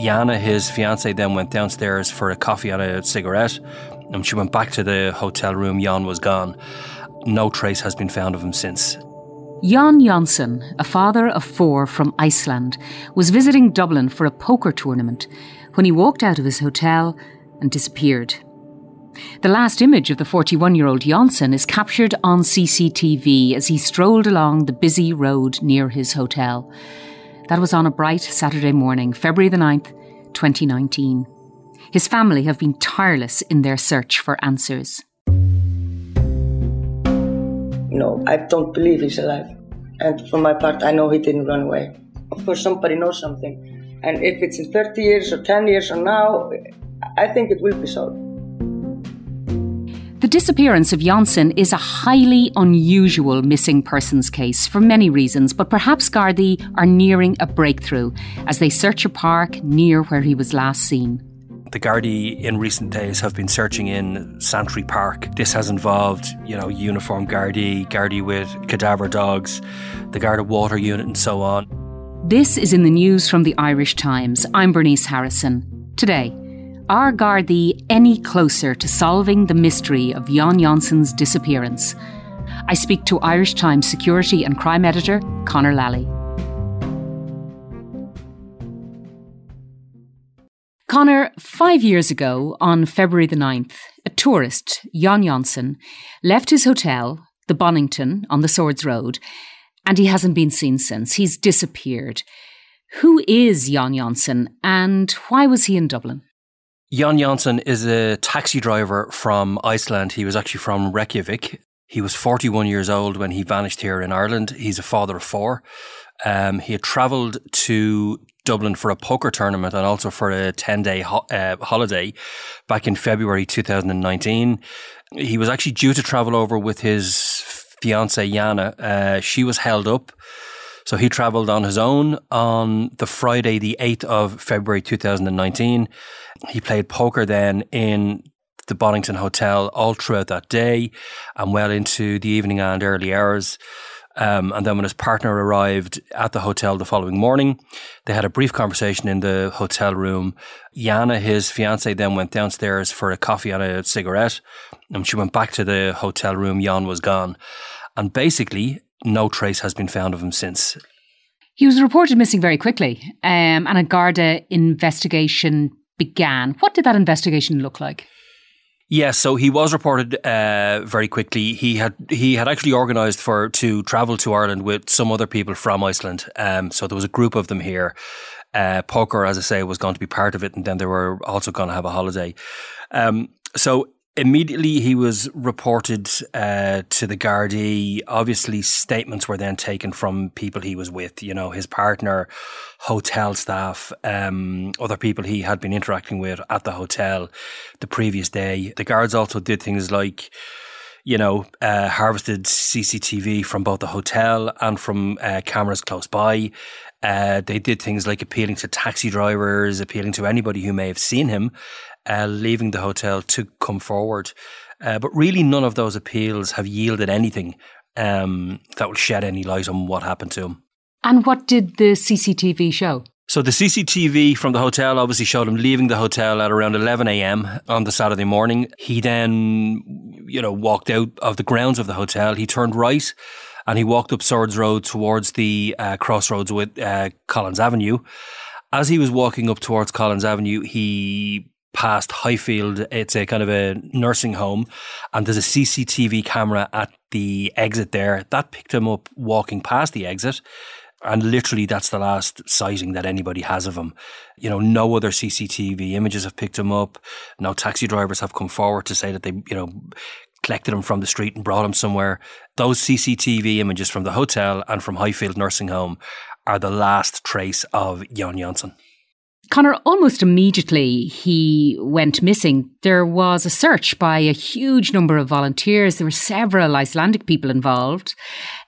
Jana, his fiancee, then went downstairs for a coffee and a cigarette. And she went back to the hotel room. Jon was gone. No trace has been found of him since. Jon Jonsson, a father of four from Iceland, was visiting Dublin for a poker tournament when he walked out of his hotel and disappeared. The last image of the 41 year old Jonsson is captured on CCTV as he strolled along the busy road near his hotel. That was on a bright Saturday morning, February the 9th, 2019. His family have been tireless in their search for answers. No, I don't believe he's alive. And for my part, I know he didn't run away. Of course, somebody knows something. And if it's in 30 years or 10 years or now, I think it will be solved. The disappearance of Jonsson is a highly unusual missing persons case for many reasons, but perhaps Gardaí are nearing a breakthrough as they search a park near where he was last seen. The Gardaí in recent days have been searching in Santry Park. This has involved, you know, uniformed Gardaí, Gardaí with cadaver dogs, the Garda Water Unit, and so on. This is in the news from the Irish Times. I'm Bernice Harrison. Today, are Gardaí any closer to solving the mystery of Jon Jonsson's disappearance? I speak to Irish Times security and crime editor Conor Lally. Conor, five years ago, on February the 9th, a tourist, Jon Jonsson, left his hotel, the Bonnington, on the Swords Road, and he hasn't been seen since. He's disappeared. Who is Jon Jonsson and why was he in Dublin? Jon Jonsson is a taxi driver from Iceland. He was actually from Reykjavik. He was 41 years old when he vanished here in Ireland. He's a father of four. Um, he had travelled to Dublin for a poker tournament and also for a 10 day ho- uh, holiday back in February 2019. He was actually due to travel over with his fiancee Jana. Uh, she was held up. So he travelled on his own on the Friday, the 8th of February 2019. He played poker then in the Bonnington Hotel all throughout that day and well into the evening and early hours. Um, and then when his partner arrived at the hotel the following morning, they had a brief conversation in the hotel room. Yana, his fiancee, then went downstairs for a coffee and a cigarette. And she went back to the hotel room. Jon was gone. And basically, no trace has been found of him since. He was reported missing very quickly, um, and a Garda investigation began. What did that investigation look like? Yes, so he was reported uh, very quickly. He had he had actually organised for to travel to Ireland with some other people from Iceland. Um, so there was a group of them here. Uh, poker, as I say, was going to be part of it, and then they were also going to have a holiday. Um, so Immediately, he was reported uh, to the Gardaí. Obviously, statements were then taken from people he was with, you know, his partner, hotel staff, um, other people he had been interacting with at the hotel the previous day. The guards also did things like, you know, uh, harvested CCTV from both the hotel and from uh, cameras close by. Uh, they did things like appealing to taxi drivers, appealing to anybody who may have seen him uh, leaving the hotel to come forward. Uh, but really, none of those appeals have yielded anything um, that will shed any light on what happened to him. And what did the CCTV show? So the CCTV from the hotel obviously showed him leaving the hotel at around 11 a.m. on the Saturday morning. He then, you know, walked out of the grounds of the hotel. He turned right and he walked up Swords Road towards the uh, crossroads with uh, Collins Avenue. As he was walking up towards Collins Avenue, he past Highfield. It's a kind of a nursing home, and there's a CCTV camera at the exit there that picked him up walking past the exit. And literally, that's the last sighting that anybody has of him. You know, no other CCTV images have picked him up. No taxi drivers have come forward to say that they, you know, collected him from the street and brought him somewhere. Those CCTV images from the hotel and from Highfield Nursing Home are the last trace of Jon Jonsson. Conor, almost immediately he went missing. There was a search by a huge number of volunteers. There were several Icelandic people involved.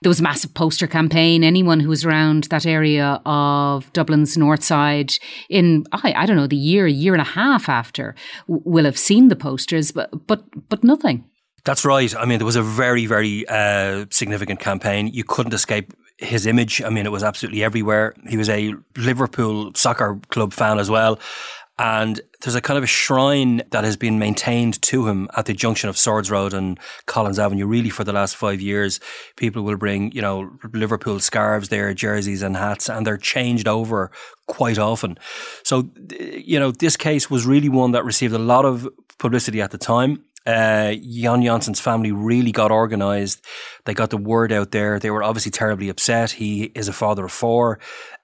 There was a massive poster campaign. Anyone who was around that area of Dublin's north side in, I, I don't know, the year, a year and a half after will have seen the posters, but, but, but nothing. That's right. I mean, there was a very, very uh, significant campaign. You couldn't escape his image. I mean, it was absolutely everywhere. He was a Liverpool soccer club fan as well. And there's a kind of a shrine that has been maintained to him at the junction of Swords Road and Collins Avenue, really for the last five years. People will bring, you know, Liverpool scarves there, jerseys and hats, and they're changed over quite often. So, you know, this case was really one that received a lot of publicity at the time uh, Jon Jonsson's family really got organized. They got the word out there. They were obviously terribly upset. He is a father of four.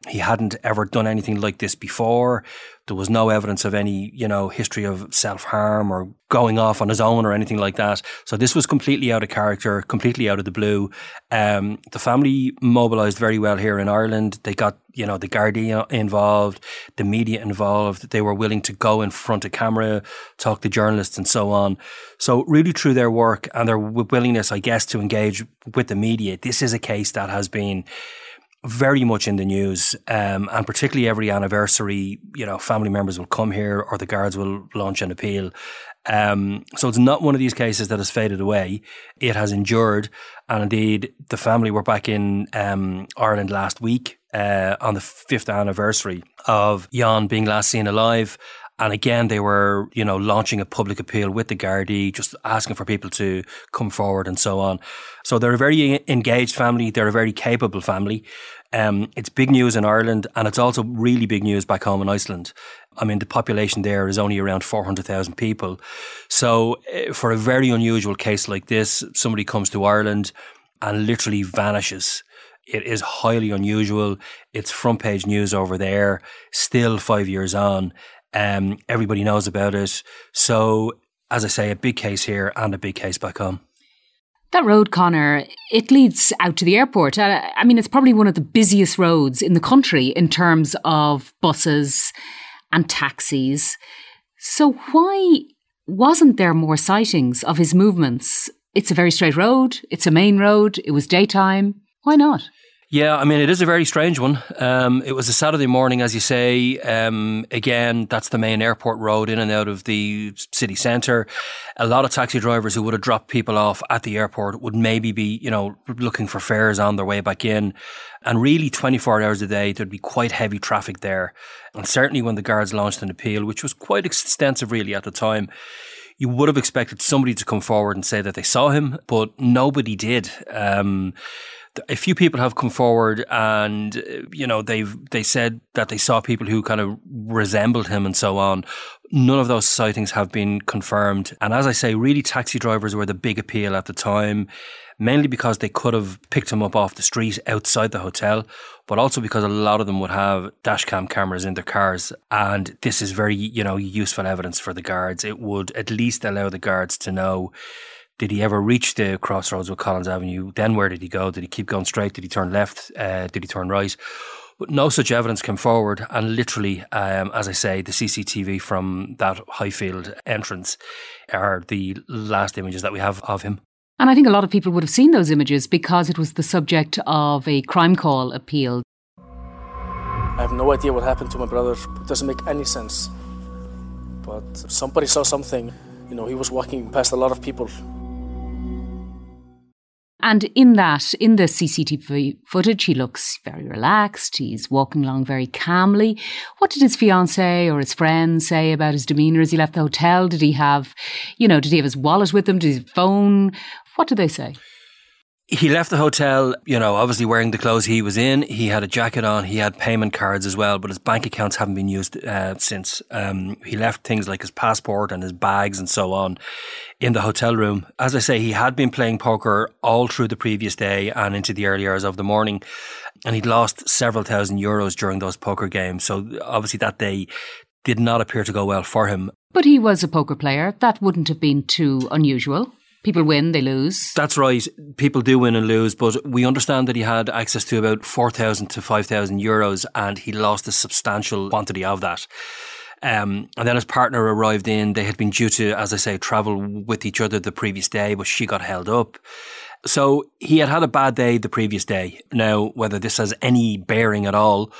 He hadn't ever done anything like this before. There was no evidence of any, you know, history of self harm or going off on his own or anything like that. So this was completely out of character, completely out of the blue. Um, the family mobilized very well here in Ireland. They got, you know, the Gardaí involved, the media involved. They were willing to go in front of camera, talk to journalists and so on. So really through their work and their willingness, I guess, to engage with the media, this is a case that has been very much in the news, um, and particularly every anniversary, you know, family members will come here or the guards will launch an appeal. Um, so it's not one of these cases that has faded away. It has endured, and indeed, the family were back in um, Ireland last week uh, on the fifth anniversary of Jon being last seen alive. And again, they were, you know, launching a public appeal with the Gardaí, just asking for people to come forward and so on. So they're a very engaged family. They're a very capable family. Um, it's big news in Ireland and it's also really big news back home in Iceland. I mean, the population there is only around 400,000 people. So uh, for a very unusual case like this, somebody comes to Ireland and literally vanishes. It is highly unusual. It's front page news over there, still five years on. Um, everybody knows about it. So, as I say, a big case here and a big case back home. That road, Conor, it leads out to the airport. Uh, I mean, it's probably one of the busiest roads in the country in terms of buses and taxis. So, why wasn't there more sightings of his movements? It's a very straight road, it's a main road, it was daytime. Why not? Yeah, I mean, it is a very strange one. Um, it was a Saturday morning, as you say. Um, again, that's the main airport road in and out of the city centre. A lot of taxi drivers who would have dropped people off at the airport would maybe be, you know, looking for fares on their way back in. And really, 24 hours a day, there'd be quite heavy traffic there. And certainly when the guards launched an appeal, which was quite extensive really at the time, you would have expected somebody to come forward and say that they saw him, but nobody did. Um, a few people have come forward and you know they've they said that they saw people who kind of resembled him and so on. None of those sightings have been confirmed. And as i say really taxi drivers were the big appeal at the time mainly because they could have picked him up off the street outside the hotel but also because a lot of them would have dashcam cameras in their cars. And this is very you know useful evidence for the guards. It would at least allow the guards to know did he ever reach the crossroads with Collins Avenue? Then where did he go? Did he keep going straight? Did he turn left? Uh, did he turn right? But no such evidence came forward. And literally, um, as I say, the CCTV from that Highfield entrance are the last images that we have of him. And I think a lot of people would have seen those images because it was the subject of a crime call appeal. I have no idea what happened to my brother. It doesn't make any sense. But somebody saw something. You know, he was walking past a lot of people and in that, in the CCTV footage, he looks very relaxed. He's walking along very calmly. What did his fiance or his friends say about his demeanour as he left the hotel? Did he have, you know, did he have his wallet with him? Did his phone? What did they say? He left the hotel, you know, obviously wearing the clothes he was in. He had a jacket on. He had payment cards as well, but his bank accounts haven't been used uh, since. Um, he left things like his passport and his bags and so on in the hotel room. As I say, he had been playing poker all through the previous day and into the early hours of the morning. And he'd lost several thousand euros during those poker games. So obviously that day did not appear to go well for him. But he was a poker player. That wouldn't have been too unusual. People win, they lose. That's right. People do win and lose, but we understand that he had access to about 4,000 to 5,000 euros and he lost a substantial quantity of that. Um, and then his partner arrived in. They had been due to, as I say, travel with each other the previous day, but she got held up. So he had had a bad day the previous day. Now, whether this has any bearing at all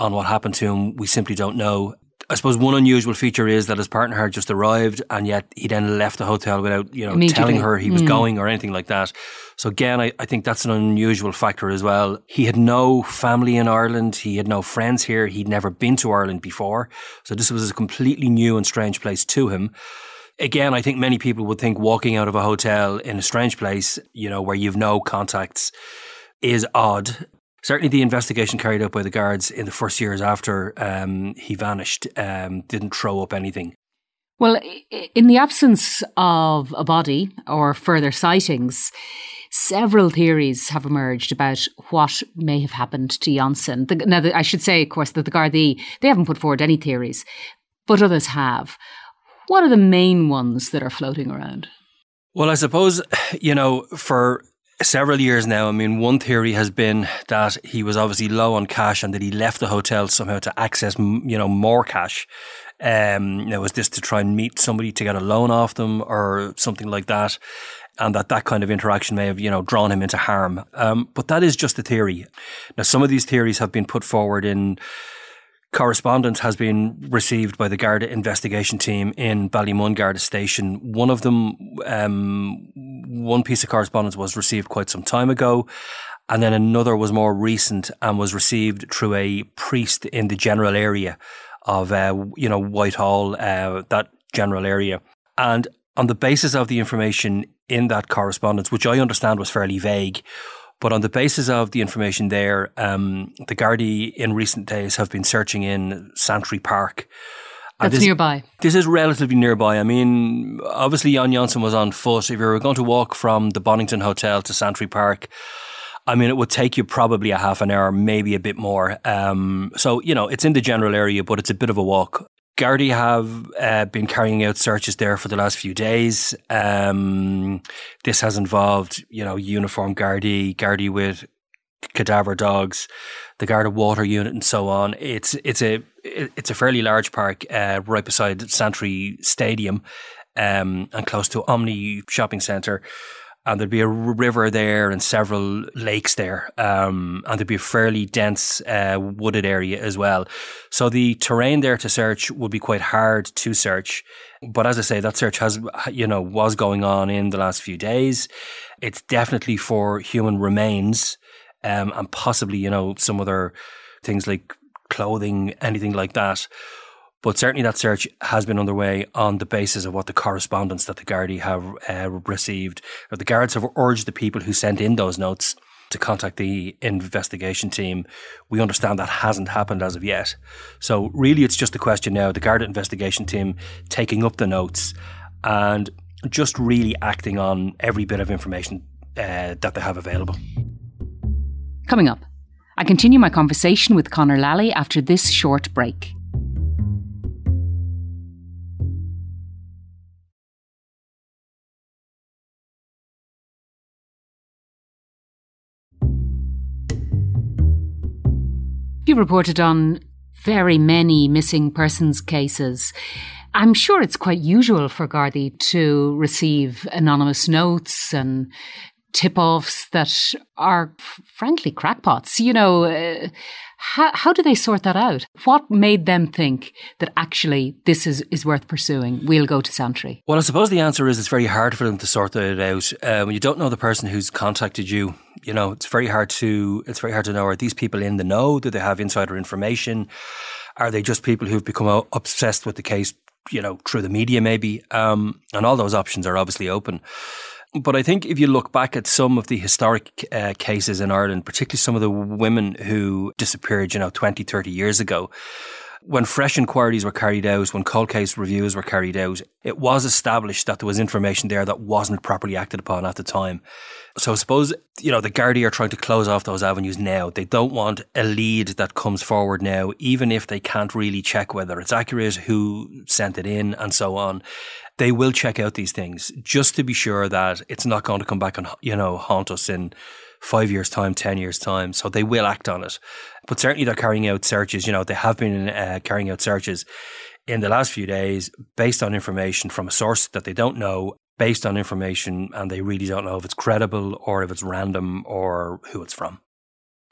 on what happened to him, we simply don't know. I suppose one unusual feature is that his partner had just arrived and yet he then left the hotel without, you know, telling her he was mm. going or anything like that. So again, I, I think that's an unusual factor as well. He had no family in Ireland. He had no friends here. He'd never been to Ireland before. So this was a completely new and strange place to him. Again, I think many people would think walking out of a hotel in a strange place, you know, where you've no contacts is odd. Certainly, the investigation carried out by the guards in the first years after um, he vanished um, didn't throw up anything. Well, in the absence of a body or further sightings, several theories have emerged about what may have happened to Jonsson. now, I should say, of course, that the Gardaí, they haven't put forward any theories, but others have. What are the main ones that are floating around? Well, I suppose, you know, for several years now. I mean, one theory has been that he was obviously low on cash and that he left the hotel somehow to access, you know, more cash. Um, you know, was this to try and meet somebody to get a loan off them or something like that? And that that kind of interaction may have, you know, drawn him into harm. Um, but that is just a theory. Now, some of these theories have been put forward in correspondence has been received by the Garda investigation team in Ballymun Garda Station. One of them, um, one piece of correspondence was received quite some time ago. And then another was more recent and was received through a priest in the general area of, uh, you know, Whitehall, uh, that general area. And on the basis of the information in that correspondence, which I understand was fairly vague, but on the basis of the information there, um, the Gardaí in recent days have been searching in Santry Park. That's this, nearby. This is relatively nearby. I mean, obviously, Jon Jonsson was on foot. If you were going to walk from the Bonnington Hotel to Santry Park, I mean, it would take you probably a half an hour, maybe a bit more. Um, so, you know, it's in the general area, but it's a bit of a walk. Gardaí have uh, been carrying out searches there for the last few days. Um, this has involved, you know, uniform Gardaí, Gardaí with cadaver dogs, the Garda water unit, and so on. It's it's a it's a fairly large park uh, right beside Santry Stadium um, and close to Omni Shopping Centre and there'd be a river there and several lakes there, um, and there'd be a fairly dense uh, wooded area as well. So the terrain there to search would be quite hard to search. But as I say, that search has, you know, was going on in the last few days. It's definitely for human remains, um, and possibly, you know, some other things like clothing, anything like that. But certainly that search has been underway on the basis of what the correspondence that the Gardaí have uh, received. Or the guards have urged the people who sent in those notes to contact the investigation team. We understand that hasn't happened as of yet. So really it's just a question now, the Garda investigation team taking up the notes and just really acting on every bit of information uh, that they have available. Coming up, I continue my conversation with Conor Lally after this short break. You reported on very many missing persons cases. I'm sure it's quite usual for Gardaí to receive anonymous notes and tip offs that are frankly crackpots. You know, uh, how, how do they sort that out? What made them think that actually this is, is worth pursuing? We'll go to Santry. Well, I suppose the answer is it's very hard for them to sort that out. When you don't know the person who's contacted you, you know, it's very hard to it's very hard to know are these people in the know? Do they have insider information? Are they just people who've become obsessed with the case, you know, through the media maybe? Um, and all those options are obviously open. But I think if you look back at some of the historic uh, cases in Ireland, particularly some of the women who disappeared, you know, 20, 30 years ago, when fresh inquiries were carried out, when cold case reviews were carried out, it was established that there was information there that wasn't properly acted upon at the time. So I suppose, you know, the Gardaí are trying to close off those avenues now. They don't want a lead that comes forward now, even if they can't really check whether it's accurate, who sent it in, and so on they will check out these things just to be sure that it's not going to come back and, you know, haunt us in five years' time, 10 years' time. So they will act on it. But certainly they're carrying out searches. You know, they have been uh, carrying out searches in the last few days based on information from a source that they don't know, based on information, and they really don't know if it's credible or if it's random or who it's from.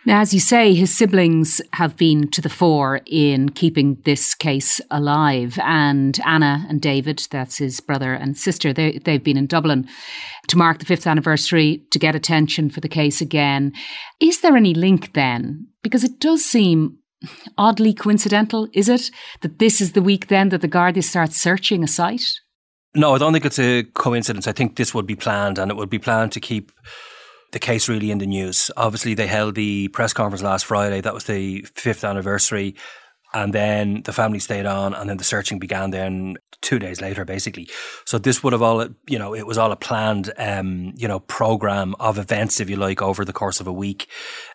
Now, as you say, his siblings have been to the fore in keeping this case alive. And Anna and David, that's his brother and sister, they, they've been in Dublin to mark the fifth anniversary to get attention for the case again. Is there any link then? Because it does seem oddly coincidental, is it? That this is the week then that the Gardaí start searching a site? No, I don't think it's a coincidence. I think this would be planned and it would be planned to keep the case really in the news. Obviously, they held the press conference last Friday. That was the fifth anniversary. And then the family stayed on, and then the searching began then two days later, basically. So this would have all, you know, it was all a planned, um, you know, program of events, if you like, over the course of a week.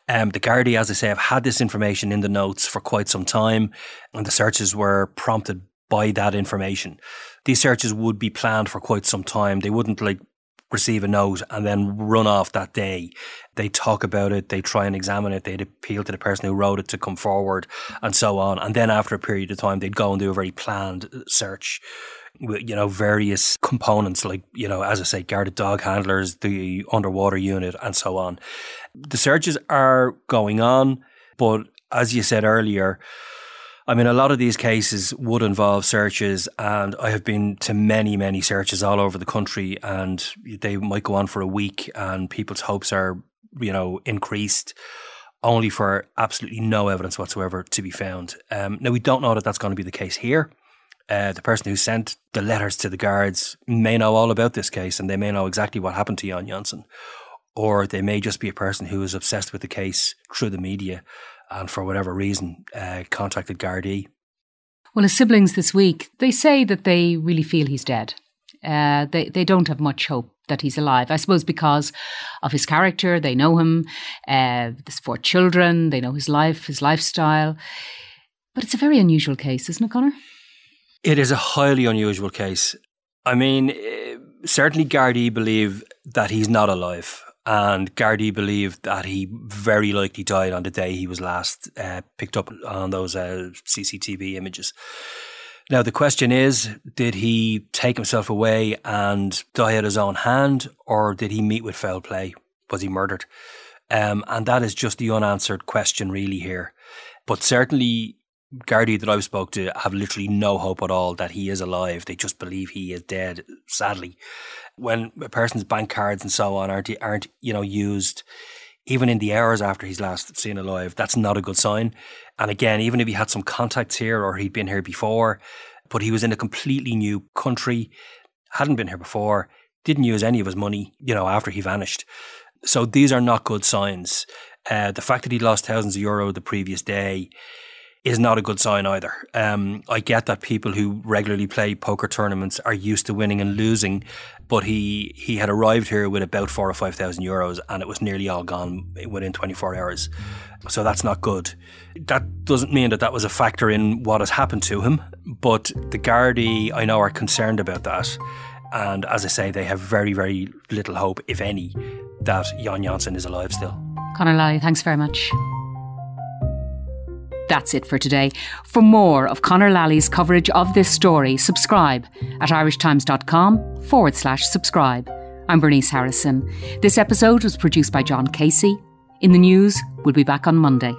Um, the Gardaí, as I say, have had this information in the notes for quite some time, and the searches were prompted by that information. These searches would be planned for quite some time. They wouldn't like receive a note and then run off that day. They talk about it, they try and examine it, they'd appeal to the person who wrote it to come forward and so on. And then after a period of time, they'd go and do a very planned uh, search with, you know, various components like, you know, as I say, Garda dog handlers, the underwater unit and so on. The searches are going on, but as you said earlier, I mean, a lot of these cases would involve searches, and I have been to many, many searches all over the country, and they might go on for a week, and people's hopes are, you know, increased only for absolutely no evidence whatsoever to be found. Um, now, we don't know that that's going to be the case here. Uh, the person who sent the letters to the guards may know all about this case, and they may know exactly what happened to Jon Jonsson. Or they may just be a person who is obsessed with the case through the media and for whatever reason uh, contacted Gardaí. Well, his siblings this week, they say that they really feel he's dead. Uh, they, they don't have much hope that he's alive. I suppose because of his character, they know him, uh, there's four children, they know his life, his lifestyle. But it's a very unusual case, isn't it, Conor? It is a highly unusual case. I mean, eh, certainly Gardaí believe that he's not alive and Gardaí believed that he very likely died on the day he was last uh, picked up on those uh, CCTV images. Now, the question is did he take himself away and die at his own hand, or did he meet with foul play? Was he murdered? Um, and that is just the unanswered question, really, here. But certainly, Gardaí that I've spoke to have literally no hope at all that he is alive. They just believe he is dead, sadly when a person's bank cards and so on aren't aren't you know used even in the hours after he's last seen alive, that's not a good sign. And again, even if he had some contacts here or he'd been here before, but he was in a completely new country, hadn't been here before, didn't use any of his money, you know, after he vanished. So these are not good signs. Uh, the fact that he lost thousands of euro the previous day is not a good sign either. Um, I get that people who regularly play poker tournaments are used to winning and losing, but he he had arrived here with about four or five thousand euros, and it was nearly all gone within twenty four hours. So that's not good. That doesn't mean that that was a factor in what has happened to him, but the Gardaí I know are concerned about that. And as I say, they have very, very little hope, if any, that Jon Jonsson is alive still. Conor Lally, thanks very much. That's it for today. For more of Conor Lally's coverage of this story, subscribe at irishtimes.com forward slash subscribe. I'm Bernice Harrison. This episode was produced by John Casey. In the news, we'll be back on Monday.